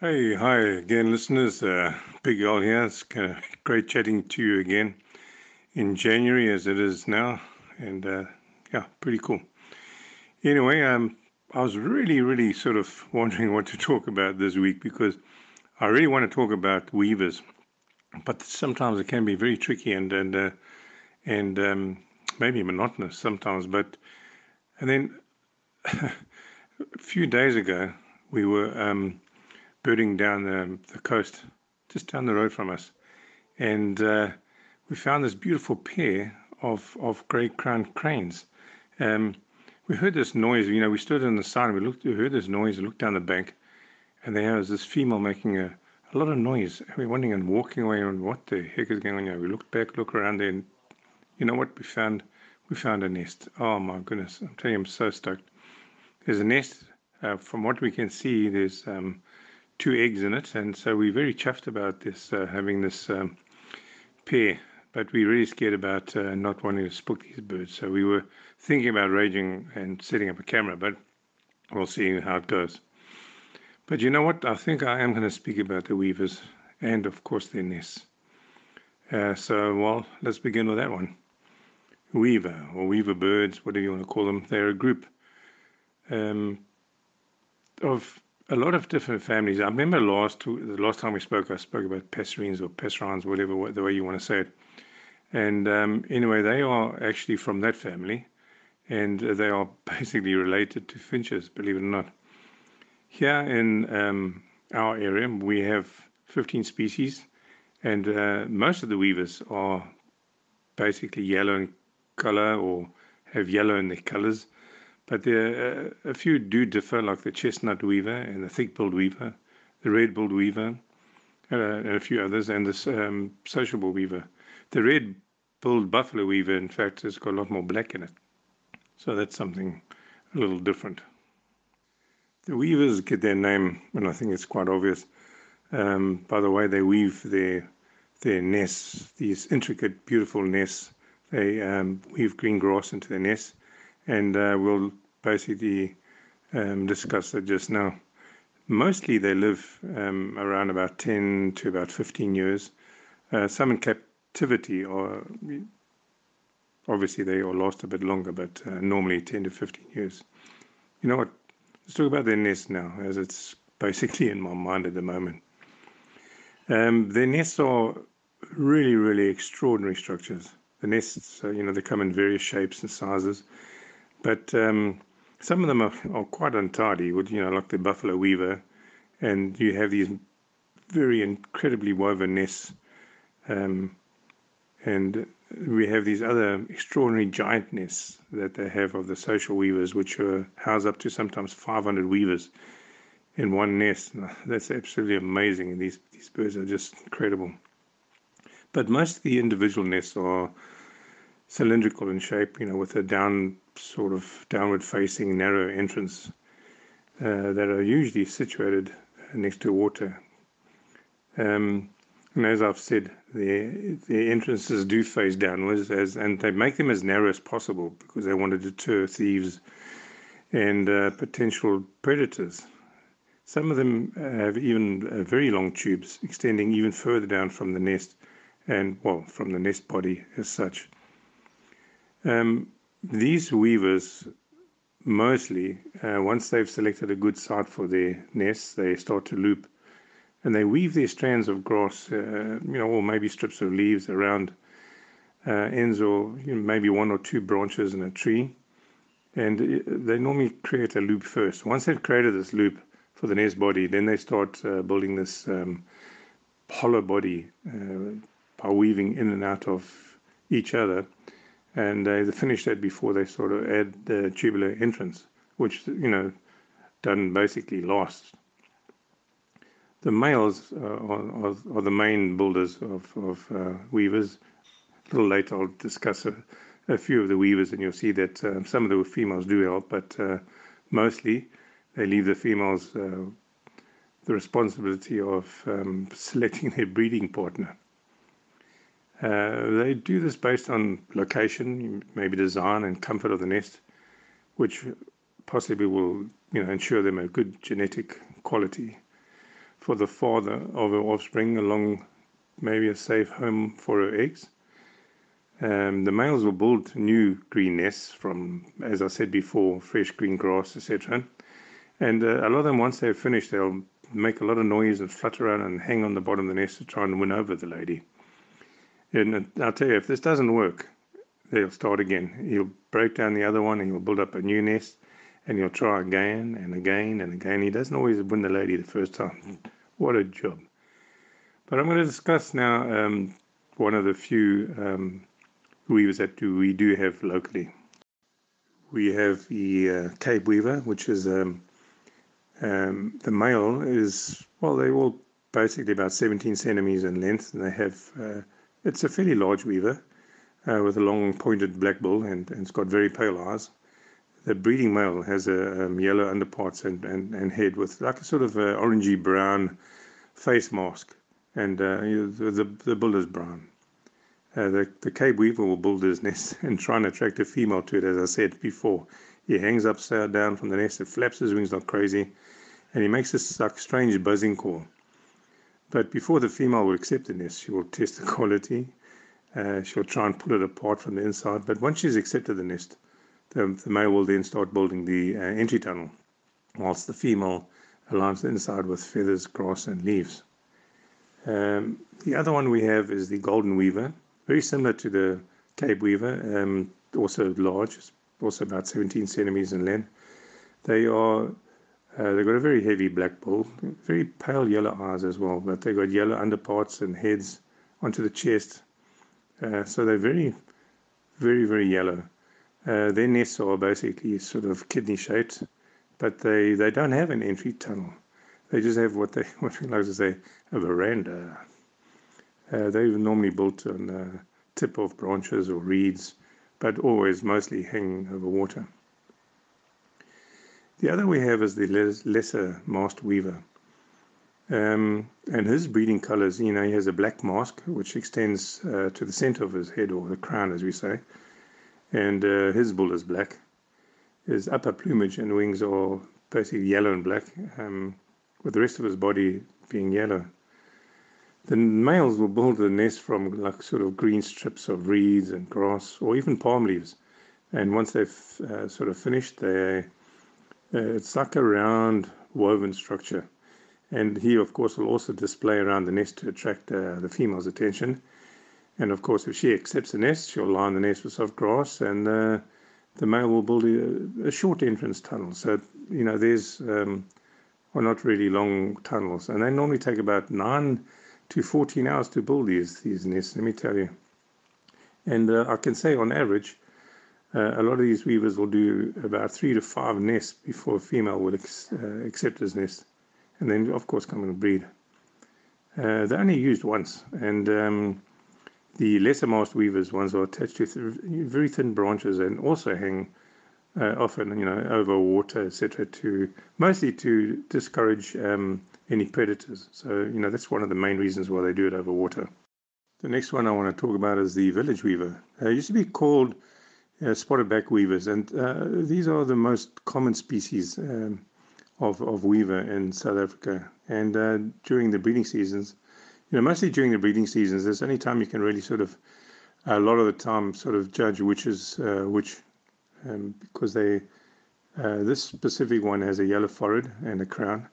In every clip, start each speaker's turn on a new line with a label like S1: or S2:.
S1: Hey, hi again, listeners. Uh, Big Al here. It's great chatting to you again in January as it is now. And uh, yeah, pretty cool. Anyway, um, I was really, really sort of wondering what to talk about this week because I really want to talk about weavers, but sometimes it can be very tricky and and uh, and um, maybe monotonous sometimes. But and then a few days ago, we were um, birding down the, the coast, just down the road from us, and uh, we found this beautiful pair of of grey crowned cranes. Um, we heard this noise. You know, we stood on the side and we looked. We heard this noise. Looked down the bank, and there was this female making a, a lot of noise. And we wondering and walking away and what the heck is going on here. We looked back, look around there, and you know what we found? We found a nest. Oh my goodness! I'm telling you, I'm so stoked. There's a nest. Uh, from what we can see, there's um, two eggs in it, and so we're very chuffed about this uh, having this um, pair but we're really scared about uh, not wanting to spook these birds. So we were thinking about raging and setting up a camera, but we'll see how it goes. But you know what? I think I am going to speak about the weavers and, of course, their nests. Uh, so, well, let's begin with that one. Weaver or weaver birds, whatever you want to call them, they're a group um, of a lot of different families. I remember last the last time we spoke, I spoke about passerines or passerines, whatever the way you want to say it. And um, anyway, they are actually from that family, and they are basically related to finches, believe it or not. Here in um, our area, we have 15 species, and uh, most of the weavers are basically yellow in color or have yellow in their colors. But there uh, a few do differ, like the chestnut weaver and the thick-billed weaver, the red-billed weaver, uh, and a few others, and this um, sociable weaver. The red billed buffalo weaver, in fact, has got a lot more black in it. So that's something a little different. The weavers get their name, and I think it's quite obvious, um, by the way they weave their their nests, these intricate, beautiful nests. They um, weave green grass into their nests, and uh, we'll basically um, discuss that just now. Mostly they live um, around about 10 to about 15 years. Uh, some in captivity, or obviously they all last a bit longer, but uh, normally 10 to 15 years. You know what? Let's talk about their nest now, as it's basically in my mind at the moment. Um, their nests are really, really extraordinary structures. The nests, uh, you know, they come in various shapes and sizes, but um, some of them are, are quite untidy, you know, like the buffalo weaver, and you have these very incredibly woven nests um, and we have these other extraordinary giant nests that they have of the social weavers, which are, house up to sometimes 500 weavers in one nest. That's absolutely amazing. These, these birds are just incredible. But most of the individual nests are cylindrical in shape, you know, with a down sort of downward facing narrow entrance uh, that are usually situated next to water. Um, and as I've said, the the entrances do face downwards, as and they make them as narrow as possible because they want to deter thieves and uh, potential predators. Some of them have even uh, very long tubes extending even further down from the nest, and well, from the nest body as such. Um, these weavers mostly, uh, once they've selected a good site for their nests, they start to loop and they weave their strands of grass, uh, you know, or maybe strips of leaves around uh, ends or you know, maybe one or two branches in a tree. And they normally create a loop first. Once they've created this loop for the nest body, then they start uh, building this um, hollow body uh, by weaving in and out of each other. And they finish that before they sort of add the tubular entrance, which, you know, done basically last the males uh, are, are, are, the main builders of, of uh, weavers. A little later, I'll discuss a, a, few of the weavers, and you'll see that uh, some of the females do help, but uh, mostly they leave the females uh, the responsibility of um, selecting their breeding partner. Uh, they do this based on location, maybe design and comfort of the nest, which possibly will you know ensure them a good genetic quality for the father of her offspring along maybe a safe home for her eggs. Um, the males will build new green nests from, as I said before, fresh green grass, etc. And uh, a lot of them, once they're finished, they'll make a lot of noise and flutter around and hang on the bottom of the nest to try and win over the lady. And I'll tell you, if this doesn't work, they'll start again. He'll break down the other one and he'll build up a new nest and he'll try again and again and again. He doesn't always win the lady the first time. What a job. But I'm going to discuss now um, one of the few um, weavers that we do have locally. We have the uh, Cape Weaver, which is um, um, the male is, well, they're all basically about 17 centimeters in length, and they have, uh, it's a fairly large weaver uh, with a long pointed black bill, and, and, it's got very pale eyes. The breeding male has a um, yellow underparts and, and, and head with like a sort of a orangey brown face mask, and uh, the, the, the bill is brown. Uh, the, the Cape Weaver will build his nest and try and attract a female to it, as I said before. He hangs upside down from the nest and flaps his wings like crazy, and he makes this like strange buzzing call. But before the female will accept the nest, she will test the quality. Uh, she'll try and pull it apart from the inside. But once she's accepted the nest, the, the male will then start building the uh, entry tunnel, whilst the female aligns the inside with feathers, grass, and leaves. Um, the other one we have is the golden weaver very similar to the Cape Weaver, um, also large, also about 17 centimeters in length. They are uh, they've got a very heavy black bull, very pale yellow eyes as well, but they've got yellow underparts and heads onto the chest. Uh, so they're very, very, very yellow. Uh, their nests are basically sort of kidney shaped, but they, they don't have an entry tunnel. They just have what they what we like to say a veranda. Uh, they're normally built on the tip of branches or reeds, but always mostly hanging over water. The other we have is the lesser masked weaver. Um, and his breeding colors, you know, he has a black mask which extends uh, to the center of his head or the crown, as we say. And uh, his bull is black. His upper plumage and wings are basically yellow and black, um, with the rest of his body being yellow. The males will build the nest from like sort of green strips of reeds and grass or even palm leaves. And once they've uh, sort of finished, they, it's like a round woven structure. And he, of course, will also display around the nest to attract uh, the female's attention. And of course, if she accepts the nest, she'll line the nest with soft grass, and uh, the male will build a, a, short entrance tunnel. So, you know, there's, um, well, not really long tunnels, and they normally take about nine to 14 hours to build these these nests. Let me tell you. And uh, I can say on average, uh, a lot of these weavers will do about three to five nests before a female will uh, accept this nest, and then of course come and breed. Uh, they're only used once, and um, the lesser masked weavers ones are attached to th- very thin branches and also hang uh, often, you know, over water, etc., to mostly to discourage um, any predators. So, you know, that's one of the main reasons why they do it over water. The next one I want to talk about is the village weaver. Uh, it used to be called uh, spotted back weavers, and uh, these are the most common species um, of, of weaver in South Africa. And uh, during the breeding seasons, you know, mostly during the breeding seasons, there's only time you can really sort of, a lot of the time, sort of judge which is uh, which, um, because they, uh, this specific one has a yellow forehead and a crown,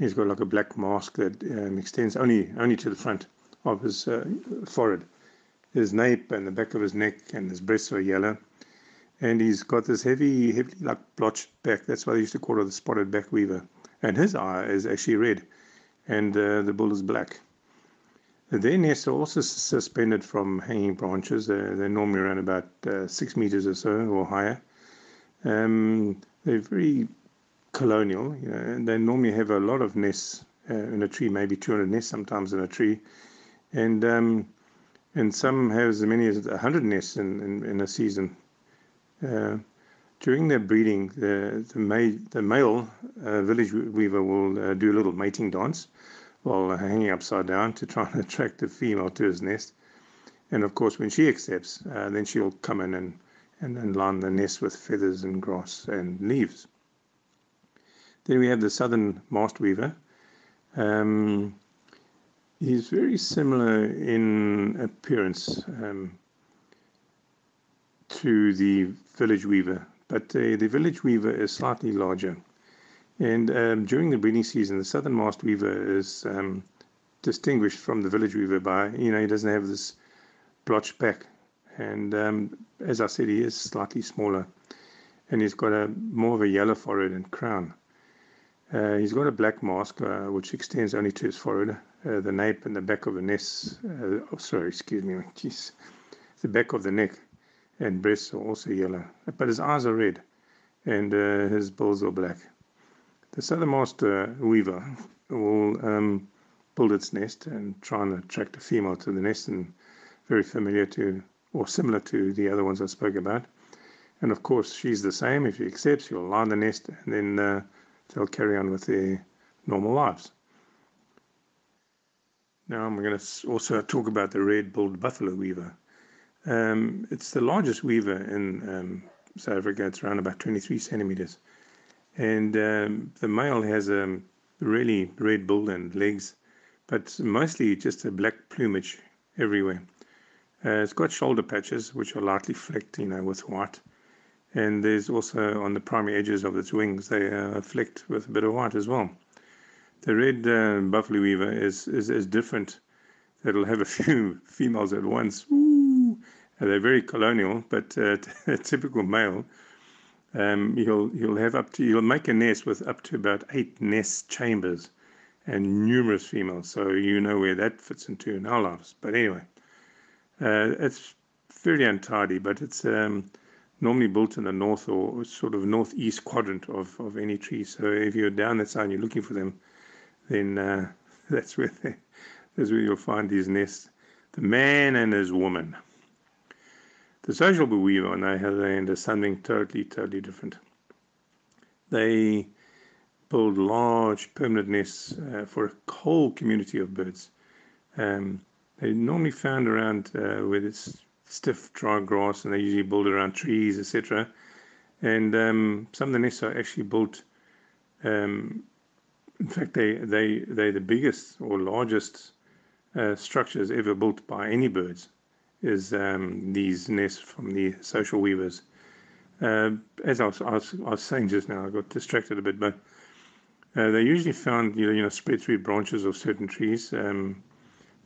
S1: He's got like a black mask that um, extends only only to the front of his uh, forehead. His nape and the back of his neck and his breasts are yellow. And he's got this heavy, heavily like blotched back. That's why they used to call it the spotted back weaver. And his eye is actually red, and uh, the bull is black. Their nests are also suspended from hanging branches. They're, they're normally around about uh, six meters or so or higher. Um, they're very colonial. You know, and they normally have a lot of nests uh, in a tree, maybe 200 nests sometimes in a tree, and um, and some have as many as 100 nests in, in, in a season. Uh, during their breeding, the the, ma- the male uh, village weaver will uh, do a little mating dance while hanging upside down to try and attract the female to his nest. And of course, when she accepts, uh, then she'll come in and, and, and line the nest with feathers and grass and leaves. Then we have the southern masked weaver. Um, he's very similar in appearance um, to the village weaver, but uh, the village weaver is slightly larger. And um, during the breeding season, the southern masked weaver is um, distinguished from the village weaver by, you know, he doesn't have this blotched back. And um, as I said, he is slightly smaller. And he's got a more of a yellow forehead and crown. Uh, he's got a black mask, uh, which extends only to his forehead, uh, the nape and the back of the neck. Uh, oh, sorry, excuse me, jeez. The back of the neck and breasts are also yellow, but his eyes are red, and uh, his balls are black. The southern masked weaver will um, build its nest and try and attract a female to the nest, and very familiar to or similar to the other ones I spoke about. And of course, she's the same. If she accepts, she'll line the nest, and then uh, they'll carry on with their normal lives. Now I'm going to also talk about the red-billed buffalo weaver. Um, it's the largest weaver in um, South Africa. It's around about 23 centimeters, and um, the male has a really red bill and legs, but mostly just a black plumage everywhere. Uh, it's got shoulder patches which are lightly flecked, you know, with white, and there's also on the primary edges of its wings they are flecked with a bit of white as well. The red uh, buffalo weaver is, is is different. It'll have a few females at once. They're very colonial, but uh, a typical male. Um, he'll he'll have up to he'll make a nest with up to about eight nest chambers and numerous females. So you know where that fits into in our lives. But anyway, uh, it's very untidy, but it's um, normally built in the north or sort of northeast quadrant of, of any tree. So if you're down that side and you're looking for them, then uh, that's where they, that's where you'll find these nests. The man and his woman. The weaver, on the other hand, is something totally, totally different. They build large permanent nests uh, for a whole community of birds. Um, they're normally found around uh, where stiff dry grass and they usually build around trees, etc. And um, some of the nests are actually built. Um, in fact, they they they're the biggest or largest uh, structures ever built by any birds. Is um, these nests from the social weavers? Uh, as I was, I was, I was saying just now, I got distracted a bit, but uh, they're usually found you know, you know spread through branches of certain trees. Um,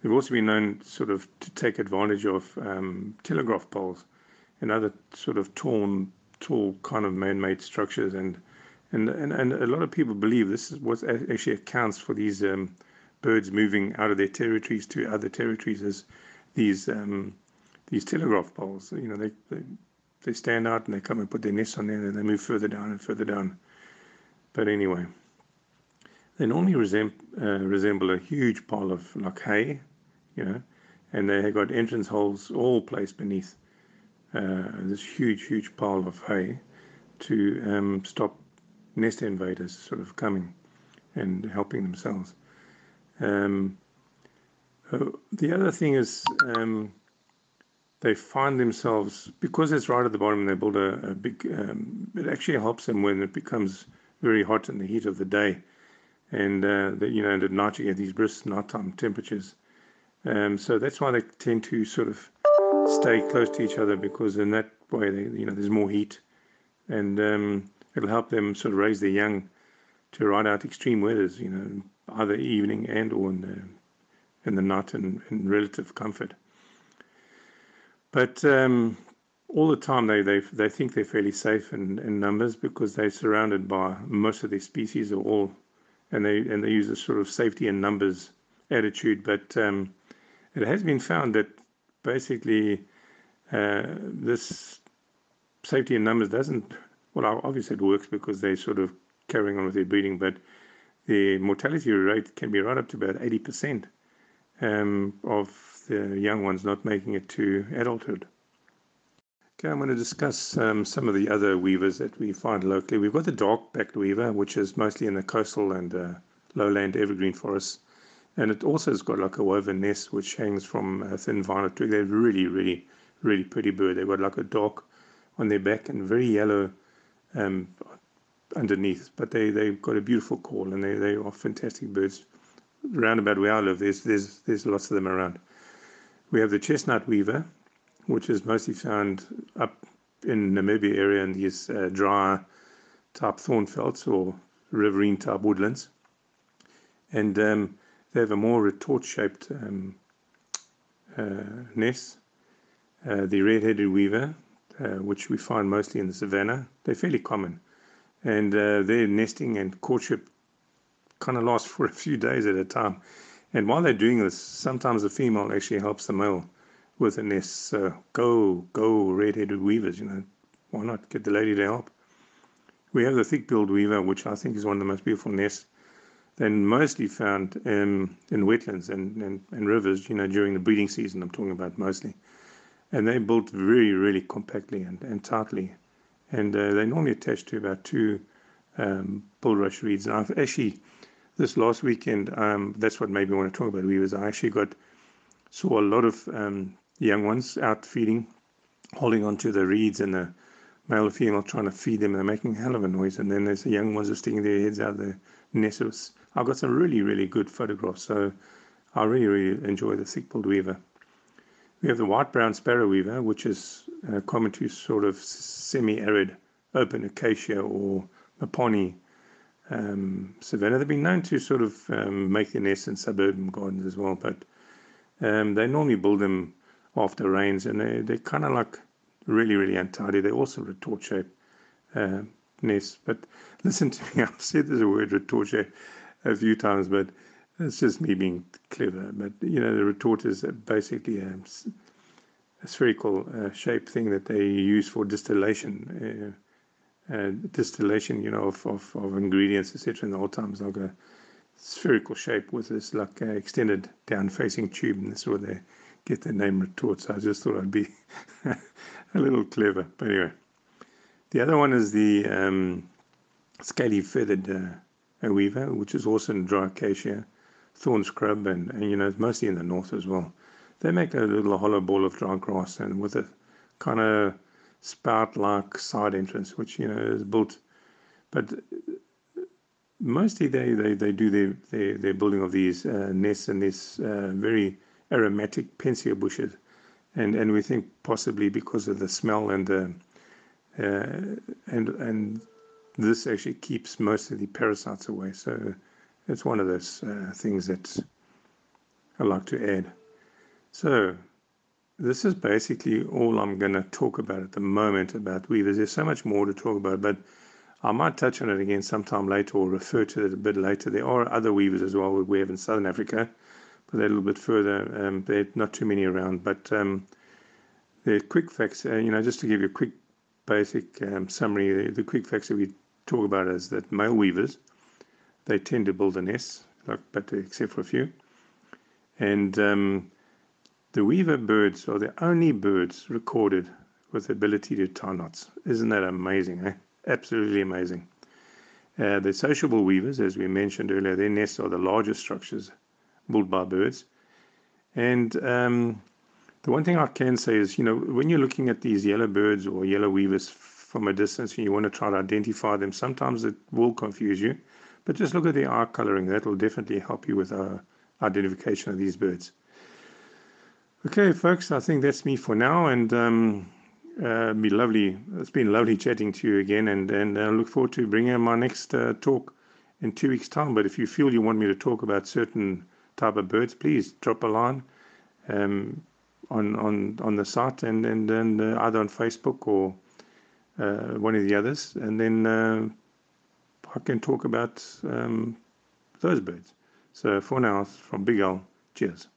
S1: They've also been known sort of to take advantage of um, telegraph poles and other sort of torn, tall kind of man-made structures, and and and, and a lot of people believe this is what actually accounts for these um, birds moving out of their territories to other territories as these um, these telegraph poles. You know, they, they they stand out and they come and put their nests on there, and they move further down and further down. But anyway, they normally resemble, uh, resemble a huge pile of like hay you know, and they have got entrance holes all placed beneath uh, this huge, huge pile of hay to um, stop nest invaders sort of coming and helping themselves. Um, uh, the other thing is um, they find themselves because it's right at the bottom. They build a, a big. Um, it actually helps them when it becomes very hot in the heat of the day, and uh, you know, and at night you get these brisk nighttime temperatures. Um, so that's why they tend to sort of stay close to each other because in that way, they, you know, there's more heat, and um, it'll help them sort of raise their young to ride out extreme weathers. You know, either evening and or in the in the night in, in relative comfort. But um, all the time they, they they think they're fairly safe in, in numbers because they're surrounded by most of their species or all, and they and they use a sort of safety in numbers attitude. But um, it has been found that basically uh, this safety in numbers doesn't, well, obviously it works because they're sort of carrying on with their breeding, but the mortality rate can be right up to about 80% um, of the young ones not making it to adulthood. Okay, I'm going to discuss um, some of the other weavers that we find locally. We've got the dark-backed weaver, which is mostly in the coastal and uh, lowland evergreen forests. And it also has got like a woven nest which hangs from a thin violet twig. They're really, really, really pretty bird. They've got like a dark on their back and very yellow um, underneath. But they, they've got a beautiful call and they, they are fantastic birds. round about where I live, there's there's there's lots of them around. We have the chestnut weaver, which is mostly found up in Namibia area in these uh, dry type thornvelds or riverine type woodlands. And um, they have a more retort shaped um, uh, nest. Uh, the red-headed weaver, uh, which we find mostly in the savannah, they're fairly common. And uh, their nesting and courtship kind of lasts for a few days at a time. And while they're doing this, sometimes the female actually helps the male with the nest. So go, go, red-headed weavers, you know, why not get the lady to help? We have the thick-billed weaver, which I think is one of the most beautiful nests. They're mostly found um, in wetlands and, and, and rivers, you know, during the breeding season, I'm talking about mostly. And they're built very, really compactly and, and tightly. And uh, they normally attach to about two um, bulrush reeds. And I've actually this last weekend, um, that's what made me want to talk about weavers. I actually got saw a lot of um, young ones out feeding, holding onto the reeds, and the male and female trying to feed them. And they're making a hell of a noise. And then there's the young ones are sticking their heads out of the nest. I've got some really, really good photographs. So I really, really enjoy the thick-billed weaver. We have the white-browed sparrow weaver, which is uh, common to sort of semi-arid open acacia or mopane um, savanna. They've been known to sort of um, make their nests in suburban gardens as well, but um, they normally build them after rains, and they, they're kind of like really, really untidy. They're also retort shaped uh, nests. But listen to me, I've said there's a word retort shape a few times, but it's just me being clever. But you know, the retort is basically a, a spherical uh, shape thing that they use for distillation. Uh, uh, distillation, you know, of, of, of ingredients, etc. In the old times, like a spherical shape with this like uh, extended down-facing tube, and that's where they get their name retort. So I just thought I'd be a little clever. But anyway, the other one is the um, scaly feathered uh, weaver, which is also in dry acacia, thorn scrub, and, and you know, it's mostly in the north as well. They make a little hollow ball of dry grass, and with a kind of spout-like side entrance, which you know is built, but mostly they, they, they do their, their, their building of these uh, nests and these uh, very aromatic Pentzia bushes, and and we think possibly because of the smell and the uh, and and this actually keeps most of the parasites away. So it's one of those uh, things that I like to add. So this is basically all I'm going to talk about at the moment about weavers. There's so much more to talk about, but I might touch on it again sometime later or refer to it a bit later. There are other weavers as well we have in Southern Africa, but they're a little bit further. Um, there are not too many around, but um, the quick facts, uh, you know, just to give you a quick basic um, summary, the, the, quick facts that we talk about is that male weavers, they tend to build a nest, like, but except for a few. And um, the weaver birds are the only birds recorded with the ability to tie knots. Isn't that amazing, eh? Absolutely amazing. Uh, the sociable weavers, as we mentioned earlier, their nests are the largest structures built by birds. And um, the one thing I can say is, you know, when you're looking at these yellow birds or yellow weavers from a distance and you want to try to identify them, sometimes it will confuse you. But just look at the eye coloring. That will definitely help you with our identification of these birds. Okay, folks, I think that's me for now, and um, uh, be lovely. It's been lovely chatting to you again, and and I look forward to bringing my next uh, talk in two weeks' time. But if you feel you want me to talk about certain type of birds, please drop a line um, on on on the site, and and, and uh, either on Facebook or uh, one of the others, and then uh, I can talk about um, those birds. So for now, from Big Al, cheers.